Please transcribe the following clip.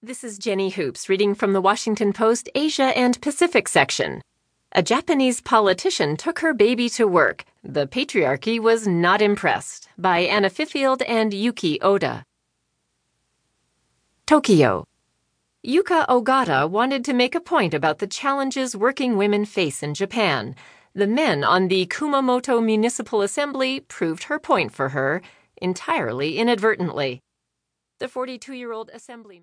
This is Jenny Hoops reading from the Washington Post Asia and Pacific section. A Japanese politician took her baby to work. The patriarchy was not impressed. By Anna Fifield and Yuki Oda. Tokyo. Yuka Ogata wanted to make a point about the challenges working women face in Japan. The men on the Kumamoto Municipal Assembly proved her point for her, entirely inadvertently. The 42 year old assembly.